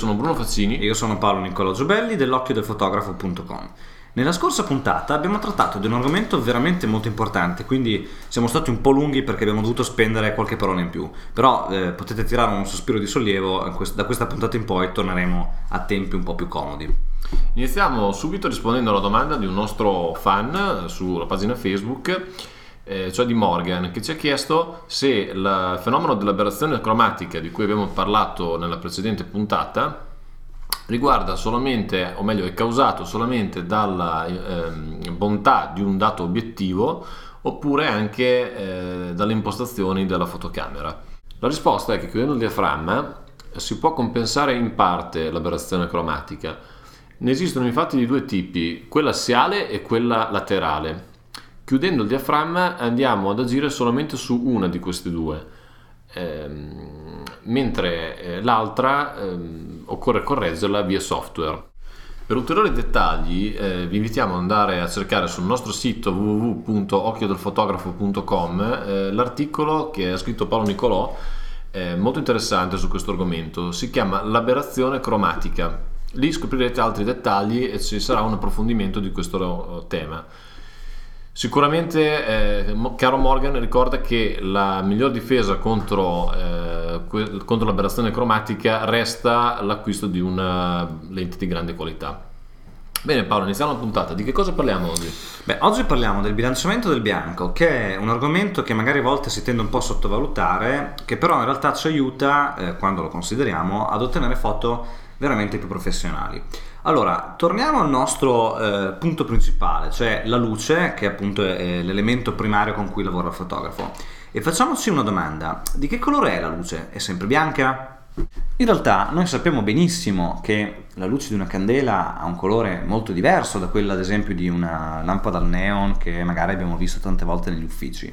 sono Bruno Fazzini. E io sono Paolo Niccolò Giobelli dell'occhio del fotografo.com. Nella scorsa puntata abbiamo trattato di un argomento veramente molto importante, quindi siamo stati un po' lunghi perché abbiamo dovuto spendere qualche parola in più, però eh, potete tirare un sospiro di sollievo, da questa puntata in poi torneremo a tempi un po' più comodi. Iniziamo subito rispondendo alla domanda di un nostro fan sulla pagina Facebook, eh, cioè di Morgan, che ci ha chiesto se il fenomeno dell'aberrazione cromatica di cui abbiamo parlato nella precedente puntata riguarda solamente, o meglio è causato solamente dalla eh, bontà di un dato obiettivo oppure anche eh, dalle impostazioni della fotocamera. La risposta è che chiudendo il diaframma si può compensare in parte l'aberrazione cromatica. Ne esistono infatti di due tipi, quella assiale e quella laterale. Chiudendo il diaframma andiamo ad agire solamente su una di queste due. Ehm, mentre eh, l'altra ehm, occorre correggerla via software. Per ulteriori dettagli eh, vi invitiamo ad andare a cercare sul nostro sito www.occhiodelfotografo.com eh, l'articolo che ha scritto Paolo Nicolò, eh, molto interessante su questo argomento, si chiama L'aberrazione cromatica. Lì scoprirete altri dettagli e ci sarà un approfondimento di questo tema. Sicuramente, eh, caro Morgan, ricorda che la miglior difesa contro, eh, contro l'aberrazione cromatica resta l'acquisto di una lente di grande qualità. Bene Paolo, iniziamo la puntata. Di che cosa parliamo oggi? Beh, oggi parliamo del bilanciamento del bianco, che è un argomento che magari a volte si tende un po' a sottovalutare, che però in realtà ci aiuta, eh, quando lo consideriamo, ad ottenere foto veramente più professionali. Allora, torniamo al nostro eh, punto principale, cioè la luce, che appunto è l'elemento primario con cui lavora il fotografo. E facciamoci una domanda, di che colore è la luce? È sempre bianca? In realtà noi sappiamo benissimo che la luce di una candela ha un colore molto diverso da quella ad esempio di una lampada al neon che magari abbiamo visto tante volte negli uffici.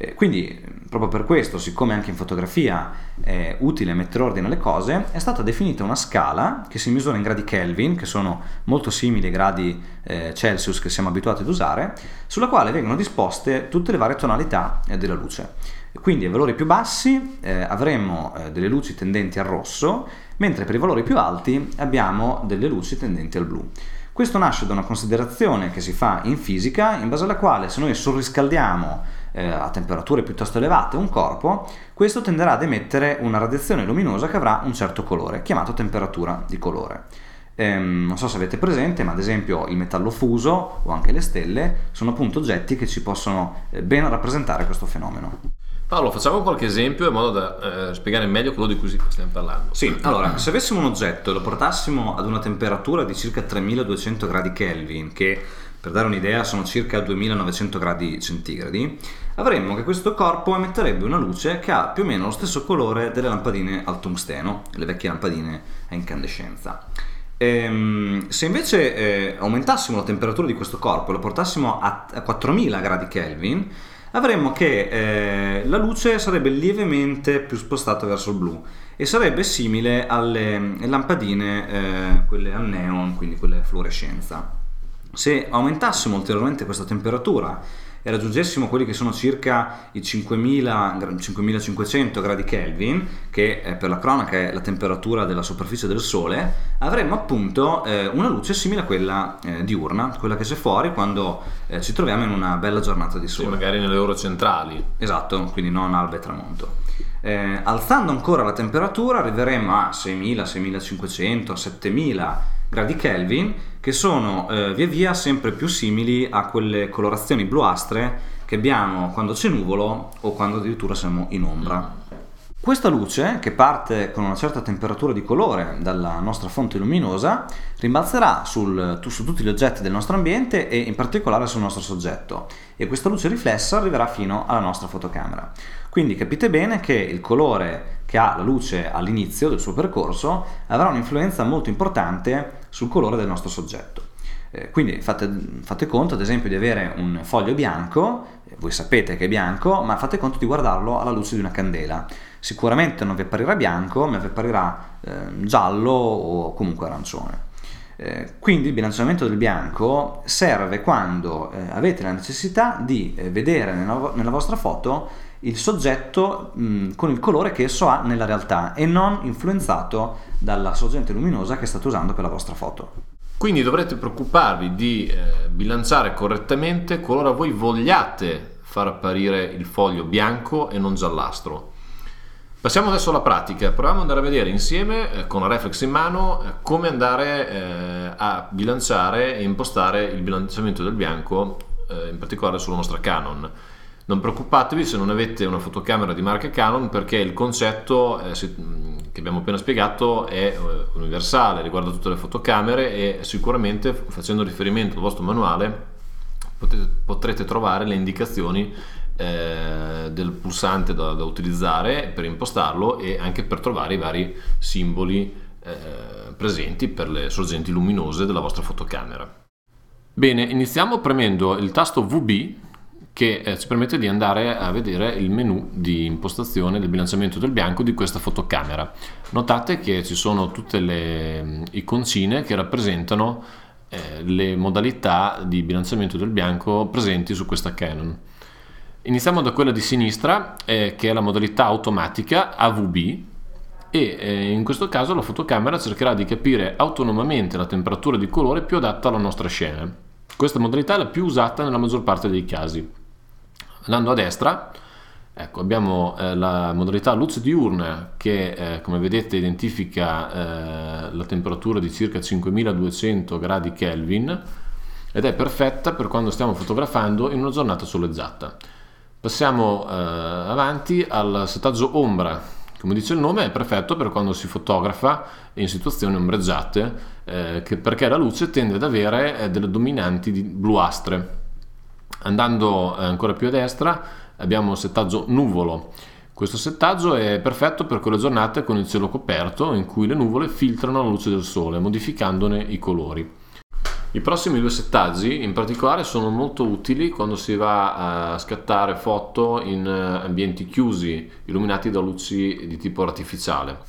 Eh, quindi, proprio per questo, siccome anche in fotografia è utile mettere ordine alle cose, è stata definita una scala che si misura in gradi Kelvin, che sono molto simili ai gradi eh, Celsius che siamo abituati ad usare, sulla quale vengono disposte tutte le varie tonalità eh, della luce. Quindi ai valori più bassi eh, avremo eh, delle luci tendenti al rosso, mentre per i valori più alti abbiamo delle luci tendenti al blu. Questo nasce da una considerazione che si fa in fisica, in base alla quale se noi surriscaldiamo eh, a temperature piuttosto elevate un corpo, questo tenderà ad emettere una radiazione luminosa che avrà un certo colore, chiamato temperatura di colore. Ehm, non so se avete presente, ma ad esempio il metallo fuso o anche le stelle sono appunto oggetti che ci possono eh, ben rappresentare questo fenomeno. Paolo, facciamo qualche esempio in modo da eh, spiegare meglio quello di cui stiamo parlando. Sì, allora, se avessimo un oggetto e lo portassimo ad una temperatura di circa 3200 gradi Kelvin, che per dare un'idea sono circa 2900 gradi centigradi, avremmo che questo corpo emetterebbe una luce che ha più o meno lo stesso colore delle lampadine al tungsteno, le vecchie lampadine a incandescenza. Ehm, se invece eh, aumentassimo la temperatura di questo corpo e lo portassimo a, a 4000 gradi Kelvin, avremmo che eh, la luce sarebbe lievemente più spostata verso il blu e sarebbe simile alle lampadine, eh, quelle al neon, quindi quelle a fluorescenza. Se aumentassimo ulteriormente questa temperatura e raggiungessimo quelli che sono circa i 5000, 5500 gradi Kelvin, che per la cronaca è la temperatura della superficie del Sole, avremmo appunto eh, una luce simile a quella eh, diurna, quella che c'è fuori quando eh, ci troviamo in una bella giornata di sole. Sì, magari nelle ore centrali. Esatto, quindi non alba e tramonto. Eh, alzando ancora la temperatura arriveremo a 6000, 6500, 7000 gradi Kelvin che sono eh, via via sempre più simili a quelle colorazioni bluastre che abbiamo quando c'è nuvolo o quando addirittura siamo in ombra. Questa luce, che parte con una certa temperatura di colore dalla nostra fonte luminosa, rimbalzerà sul, su tutti gli oggetti del nostro ambiente e in particolare sul nostro soggetto e questa luce riflessa arriverà fino alla nostra fotocamera. Quindi capite bene che il colore che ha la luce all'inizio del suo percorso avrà un'influenza molto importante sul colore del nostro soggetto. Eh, quindi fate, fate, conto ad esempio di avere un foglio bianco, eh, voi sapete che è bianco, ma fate conto di guardarlo alla luce di una candela. Sicuramente non vi apparirà bianco, ma vi apparirà eh, giallo o comunque arancione. Eh, quindi il bilanciamento del bianco serve quando eh, avete la necessità di vedere nella, nella, vostra foto il soggetto mh, con il colore che esso ha nella realtà e non influenzato dalla sorgente luminosa che state usando per la vostra foto. Quindi dovrete preoccuparvi di eh, bilanciare correttamente qualora voi vogliate far apparire il foglio bianco e non giallastro. Passiamo adesso alla pratica, proviamo ad andare a vedere insieme eh, con la reflex in mano eh, come andare eh, a bilanciare e impostare il bilanciamento del bianco, eh, in particolare sulla nostra Canon. Non preoccupatevi se non avete una fotocamera di marca Canon perché il concetto eh, si, che abbiamo appena spiegato è eh, universale, riguarda tutte le fotocamere e sicuramente facendo riferimento al vostro manuale potete, potrete trovare le indicazioni eh, del pulsante da, da, utilizzare per impostarlo e anche per trovare i vari simboli eh, presenti per le sorgenti luminose della vostra fotocamera. Bene, iniziamo premendo il tasto VB che eh, ci permette di andare a vedere il menu di impostazione del bilanciamento del bianco di questa fotocamera. Notate che ci sono tutte le mm, iconcine che rappresentano eh, le modalità di bilanciamento del bianco presenti su questa Canon. Iniziamo da quella di sinistra, eh, che è la modalità automatica AVB, e eh, in questo caso la fotocamera cercherà di capire autonomamente la temperatura di colore più adatta alla nostra scena. Questa modalità è la più usata nella maggior parte dei casi. Andando a destra, ecco, abbiamo eh, la modalità luce diurna che eh, come vedete identifica eh, la temperatura di circa 5200 gradi Kelvin ed è perfetta per quando stiamo fotografando in una giornata soleggiata. Passiamo eh, avanti al settaggio ombra. Come dice il nome, è perfetto per quando si fotografa in situazioni ombreggiate, eh, perché la luce tende ad avere eh, delle dominanti bluastre. Andando eh, ancora più a destra abbiamo il settaggio nuvolo. Questo settaggio è perfetto per quelle giornate con il cielo coperto in cui le nuvole filtrano la luce del sole, modificandone i colori. I prossimi due settaggi in particolare sono molto utili quando si va a scattare foto in eh, ambienti chiusi, illuminati da luci di tipo artificiale.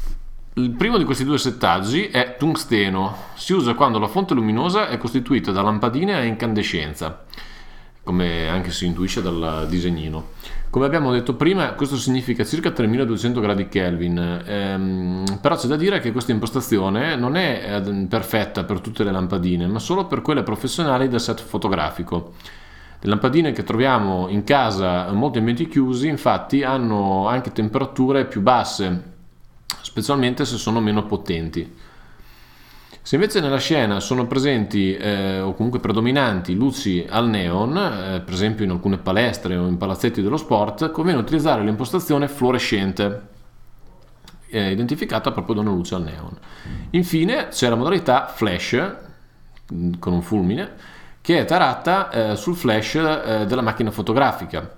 Il primo di questi due settaggi è tungsteno, si usa quando la fonte luminosa è costituita da lampadine a incandescenza, come anche si intuisce dal disegnino. Come abbiamo detto prima, questo significa circa 3200 gradi Kelvin, ehm, però c'è da dire che questa impostazione non è eh, perfetta per tutte le lampadine, ma solo per quelle professionali del set fotografico. Le lampadine che troviamo in casa in molti ambienti chiusi, infatti, hanno anche temperature più basse, specialmente se sono meno potenti. Se invece nella scena sono presenti eh, o comunque predominanti luci al neon, eh, per esempio in alcune palestre o in palazzetti dello sport, conviene utilizzare l'impostazione fluorescente, eh, identificata proprio da una luce al neon. Infine c'è la modalità flash, mm, con un fulmine, che è tarata eh, sul flash eh, della macchina fotografica.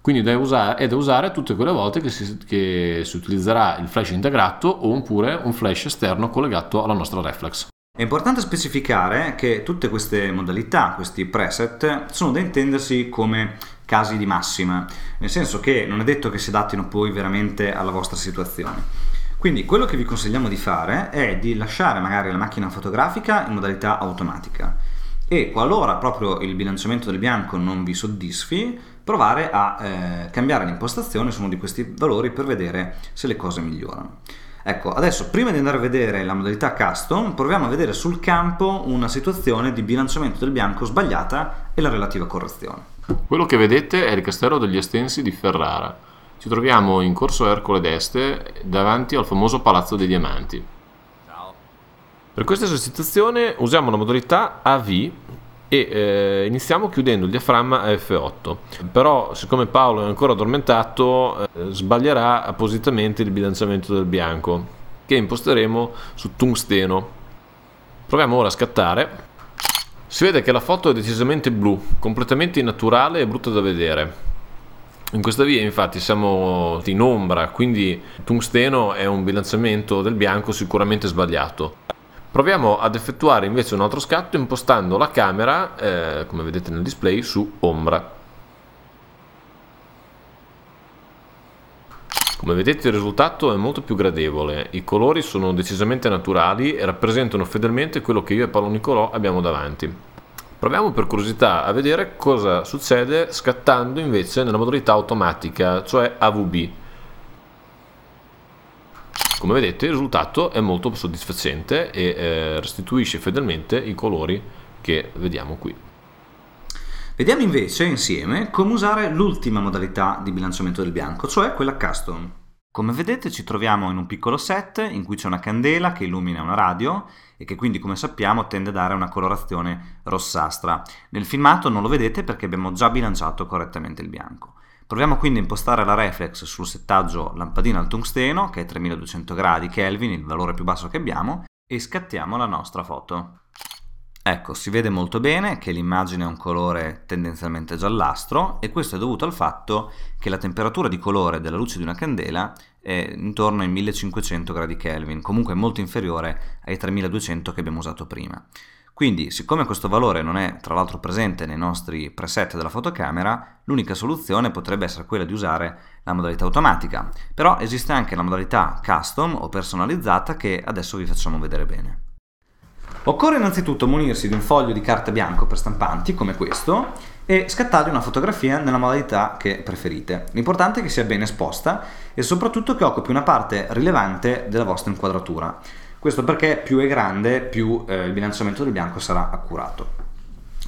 Quindi usare, è da usare tutte quelle volte che si, che si utilizzerà il flash integrato oppure un flash esterno collegato alla nostra reflex. È importante specificare che tutte queste modalità, questi preset, sono da intendersi come casi di massima, nel senso che non è detto che si adattino poi veramente alla vostra situazione. Quindi quello che vi consigliamo di fare è di lasciare magari la macchina fotografica in modalità automatica e qualora proprio il bilanciamento del bianco non vi soddisfi, provare a eh, cambiare l'impostazione su uno di questi valori per vedere se le cose migliorano. Ecco, adesso prima di andare a vedere la modalità custom, proviamo a vedere sul campo una situazione di bilanciamento del bianco sbagliata e la relativa correzione. Quello che vedete è il castello degli estensi di Ferrara. Ci troviamo in corso Ercole d'Este davanti al famoso Palazzo dei Diamanti. Per questa esercitazione usiamo la modalità AV e eh, iniziamo chiudendo il diaframma a F8 però siccome Paolo è ancora addormentato eh, sbaglierà appositamente il bilanciamento del bianco che imposteremo su tungsteno. Proviamo ora a scattare. Si vede che la foto è decisamente blu completamente innaturale e brutta da vedere. In questa via infatti siamo in ombra quindi tungsteno è un bilanciamento del bianco sicuramente sbagliato Proviamo ad effettuare invece un altro scatto impostando la camera, eh, come vedete nel display, su ombra. Come vedete il risultato è molto più gradevole, i colori sono decisamente naturali e rappresentano fedelmente quello che io e Paolo Nicolò abbiamo davanti. Proviamo per curiosità a vedere cosa succede scattando invece nella modalità automatica, cioè AVB. Come vedete il risultato è molto soddisfacente e eh, restituisce fedelmente i colori che vediamo qui. Vediamo invece insieme come usare l'ultima modalità di bilanciamento del bianco, cioè quella custom. Come vedete ci troviamo in un piccolo set in cui c'è una candela che illumina una radio e che quindi come sappiamo tende a dare una colorazione rossastra. Nel filmato non lo vedete perché abbiamo già bilanciato correttamente il bianco. Proviamo quindi a impostare la reflex sul settaggio lampadina al tungsteno che è 3200 gradi Kelvin, il valore più basso che abbiamo, e scattiamo la nostra foto. Ecco, si vede molto bene che l'immagine ha un colore tendenzialmente giallastro e questo è dovuto al fatto che la temperatura di colore della luce di una candela è intorno ai 1500 gradi Kelvin, comunque molto inferiore ai 3200 che abbiamo usato prima. Quindi, siccome questo valore non è tra l'altro presente nei nostri preset della fotocamera, l'unica soluzione potrebbe essere quella di usare la modalità automatica, però esiste anche la modalità custom o personalizzata che adesso vi facciamo vedere bene. Occorre innanzitutto munirsi di un foglio di carta bianco per stampanti, come questo, e scattargli una fotografia nella modalità che preferite. L'importante è che sia ben esposta e soprattutto che occupi una parte rilevante della vostra inquadratura. Questo perché più è grande, più eh, il bilanciamento del bianco sarà accurato.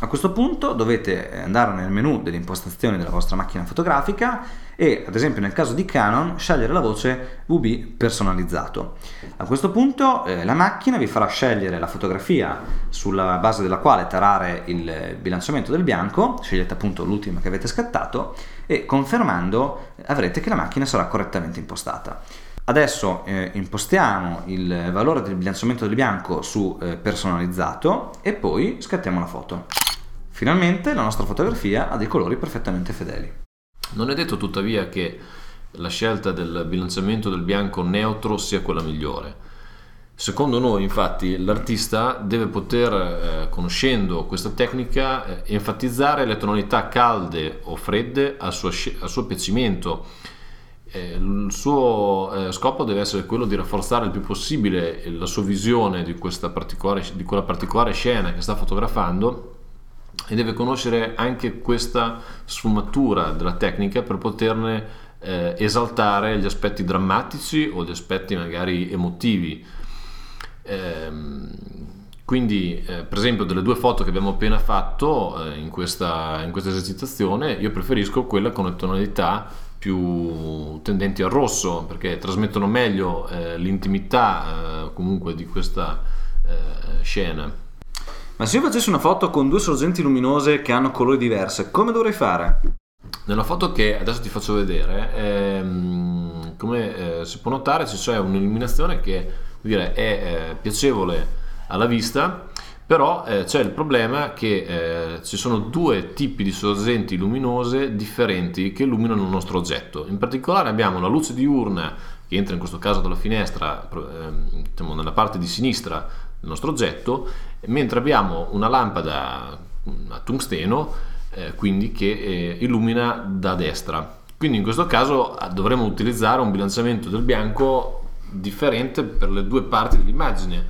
A questo punto dovete andare nel menu delle impostazioni della vostra macchina fotografica e, ad esempio nel caso di Canon, scegliere la voce VB personalizzato. A questo punto eh, la macchina vi farà scegliere la fotografia sulla base della quale tarare il bilanciamento del bianco, scegliete appunto l'ultima che avete scattato e confermando avrete che la macchina sarà correttamente impostata. Adesso eh, impostiamo il valore del bilanciamento del bianco su eh, personalizzato e poi scattiamo la foto. Finalmente la nostra fotografia ha dei colori perfettamente fedeli. Non è detto tuttavia che la scelta del bilanciamento del bianco neutro sia quella migliore. Secondo noi, infatti, l'artista deve poter, eh, conoscendo questa tecnica, eh, enfatizzare le tonalità calde o fredde al suo, al suo piacimento. Eh, il suo eh, scopo deve essere quello di rafforzare il più possibile la sua visione di, di quella particolare scena che sta fotografando e deve conoscere anche questa sfumatura della tecnica per poterne eh, esaltare gli aspetti drammatici o gli aspetti magari emotivi. Ehm, quindi, eh, per esempio, delle due foto che abbiamo appena fatto eh, in, questa, in, questa, esercitazione, io preferisco quella con le tonalità più tendenti al rosso perché trasmettono meglio eh, l'intimità eh, comunque di questa eh, scena. Ma se io facessi una foto con due sorgenti luminose che hanno colori diversi, come dovrei fare? Nella foto che adesso ti faccio vedere, ehm, come eh, si può notare, c'è un'illuminazione che dire, è eh, piacevole alla vista, però eh, c'è il problema che eh, ci sono due tipi di sorgenti luminose differenti che illuminano il nostro oggetto. In particolare abbiamo la luce diurna che entra in questo caso dalla finestra, ehm, diciamo, nella parte di sinistra del nostro oggetto, mentre abbiamo una lampada a tungsteno, eh, quindi che eh, illumina da destra. Quindi in questo caso ah, dovremo utilizzare un bilanciamento del bianco differente per le due parti dell'immagine.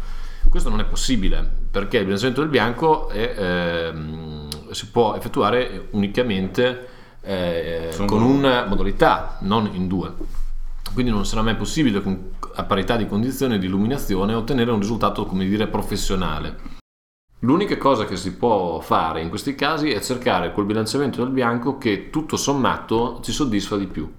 Questo non è possibile perché il bilanciamento del bianco è, ehm, si può effettuare unicamente eh, con una modalità, non in due. Quindi non sarà mai possibile a parità di condizioni di illuminazione ottenere un risultato, come dire, professionale. L'unica cosa che si può fare in questi casi è cercare quel bilanciamento del bianco che tutto sommato ci soddisfa di più.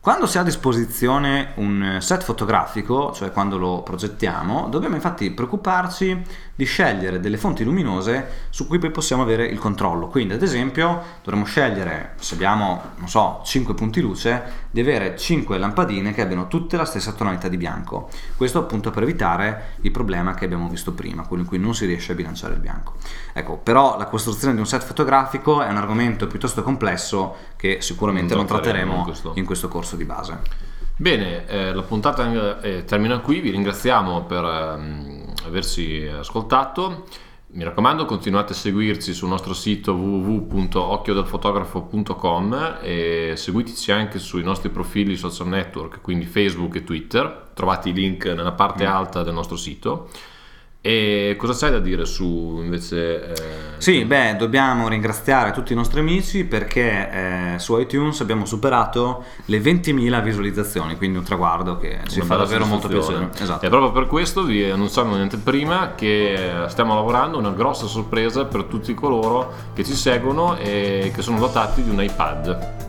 Quando si ha a disposizione un set fotografico, cioè quando lo progettiamo, dobbiamo infatti preoccuparci di scegliere delle fonti luminose su cui poi possiamo avere il controllo. Quindi, ad esempio, dovremmo scegliere, se abbiamo, non so, 5 punti luce, di avere 5 lampadine che abbiano tutte la stessa tonalità di bianco. Questo appunto per evitare il problema che abbiamo visto prima, quello in cui non si riesce a bilanciare il bianco. Ecco, però la costruzione di un set fotografico è un argomento piuttosto complesso che sicuramente non, non tratteremo in questo. in questo corso di base. Bene, eh, la puntata eh, termina qui, vi ringraziamo per eh, averci ascoltato. mi raccomando continuate a seguirci sul nostro sito www.occhiodelfotografo.com e seguiteci anche sui nostri profili social network, quindi Facebook e Twitter, trovate i link nella parte mm. alta del nostro sito. E cosa c'hai da dire su invece? Eh, sì, beh, dobbiamo ringraziare tutti i nostri amici perché eh, su iTunes abbiamo superato le 20.000 visualizzazioni, quindi un traguardo che ci fa davvero molto piacere. Esatto. E proprio per questo vi annunciamo niente prima che stiamo lavorando una grossa sorpresa per tutti coloro che ci seguono e che sono dotati di un iPad.